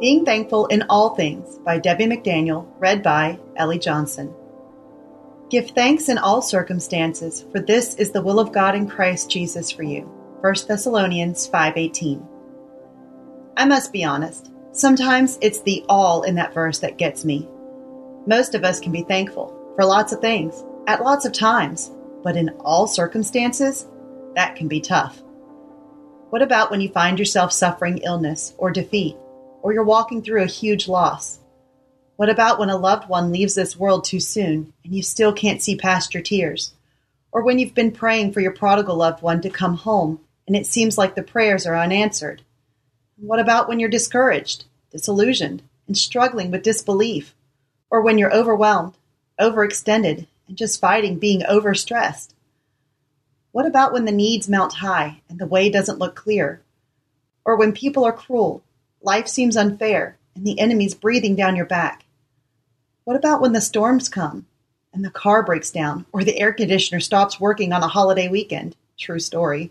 Being Thankful in All Things by Debbie McDaniel, read by Ellie Johnson. Give thanks in all circumstances, for this is the will of God in Christ Jesus for you. 1 Thessalonians 5:18. I must be honest. Sometimes it's the all in that verse that gets me. Most of us can be thankful for lots of things at lots of times, but in all circumstances, that can be tough. What about when you find yourself suffering illness or defeat? Or you're walking through a huge loss? What about when a loved one leaves this world too soon and you still can't see past your tears? Or when you've been praying for your prodigal loved one to come home and it seems like the prayers are unanswered? What about when you're discouraged, disillusioned, and struggling with disbelief? Or when you're overwhelmed, overextended, and just fighting being overstressed? What about when the needs mount high and the way doesn't look clear? Or when people are cruel Life seems unfair, and the enemy's breathing down your back. What about when the storms come, and the car breaks down, or the air conditioner stops working on a holiday weekend? True story.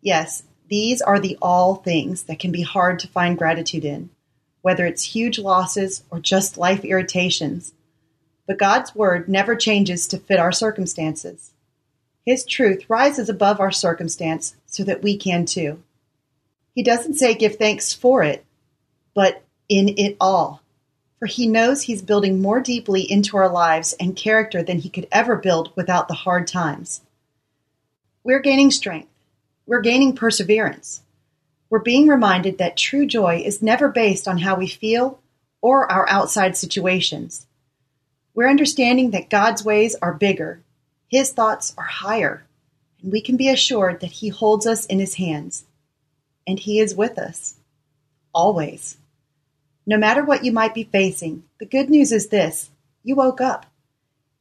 Yes, these are the all things that can be hard to find gratitude in, whether it's huge losses or just life irritations. But God's word never changes to fit our circumstances. His truth rises above our circumstance so that we can too. He doesn't say give thanks for it, but in it all. For he knows he's building more deeply into our lives and character than he could ever build without the hard times. We're gaining strength. We're gaining perseverance. We're being reminded that true joy is never based on how we feel or our outside situations. We're understanding that God's ways are bigger, His thoughts are higher, and we can be assured that He holds us in His hands and He is with us. Always. No matter what you might be facing, the good news is this you woke up.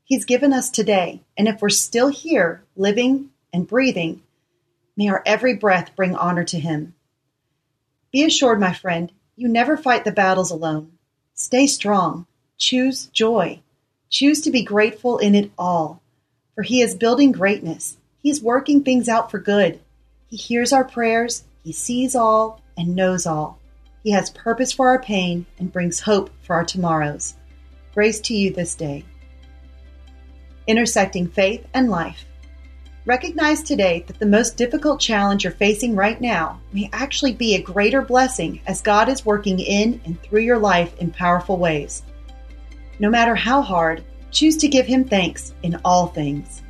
He's given us today, and if we're still here, living and breathing, may our every breath bring honor to Him. Be assured, my friend, you never fight the battles alone. Stay strong. Choose joy. Choose to be grateful in it all. For He is building greatness. He is working things out for good. He hears our prayers he sees all and knows all. He has purpose for our pain and brings hope for our tomorrows. Grace to you this day. Intersecting faith and life. Recognize today that the most difficult challenge you're facing right now may actually be a greater blessing as God is working in and through your life in powerful ways. No matter how hard, choose to give Him thanks in all things.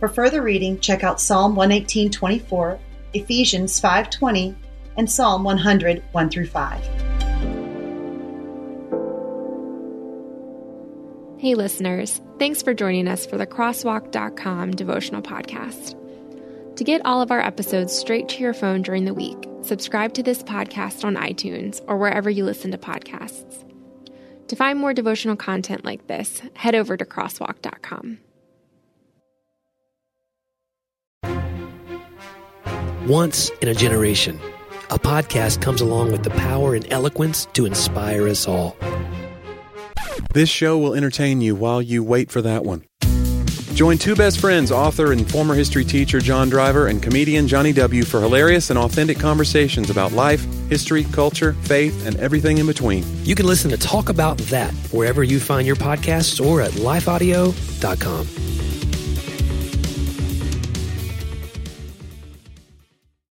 For further reading, check out Psalm 118:24 Ephesians 5:20, and Psalm 100 1 through 5. Hey listeners, thanks for joining us for the crosswalk.com devotional podcast. To get all of our episodes straight to your phone during the week, subscribe to this podcast on iTunes or wherever you listen to podcasts. To find more devotional content like this, head over to crosswalk.com. Once in a generation, a podcast comes along with the power and eloquence to inspire us all. This show will entertain you while you wait for that one. Join two best friends, author and former history teacher John Driver and comedian Johnny W., for hilarious and authentic conversations about life, history, culture, faith, and everything in between. You can listen to Talk About That wherever you find your podcasts or at lifeaudio.com.